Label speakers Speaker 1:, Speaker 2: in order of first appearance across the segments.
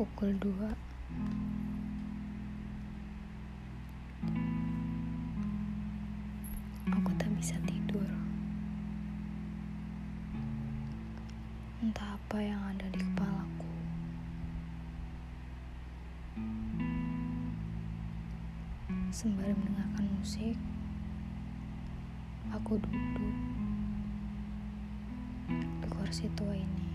Speaker 1: Pukul 2 Aku tak bisa tidur. Entah apa yang ada di kepalaku. Sembari mendengarkan musik Aku duduk Di kursi tua ini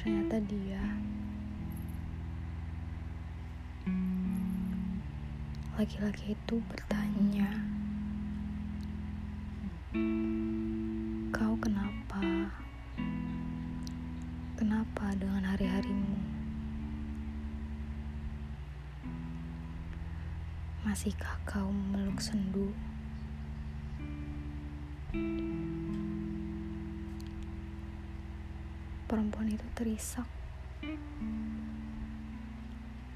Speaker 1: Ternyata dia Laki-laki itu bertanya Kau kenapa? Kenapa dengan hari-harimu? Masihkah kau memeluk sendu? Perempuan itu terisak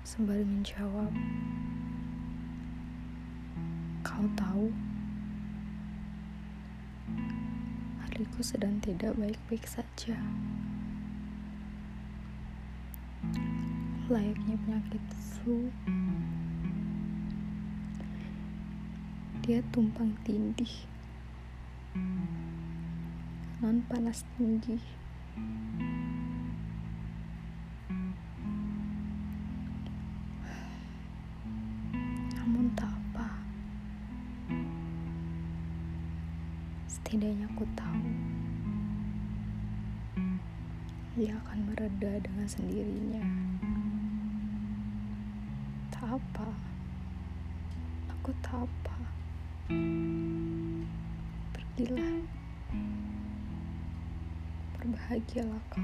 Speaker 1: sembari menjawab, "Kau tahu, hariku sedang tidak baik-baik saja. Layaknya penyakit flu, dia tumpang tindih, non panas tinggi." Namun tak apa. Setidaknya aku tahu dia akan mereda dengan sendirinya. Tak apa. Aku tak apa. Pergilah berbahagialah kau.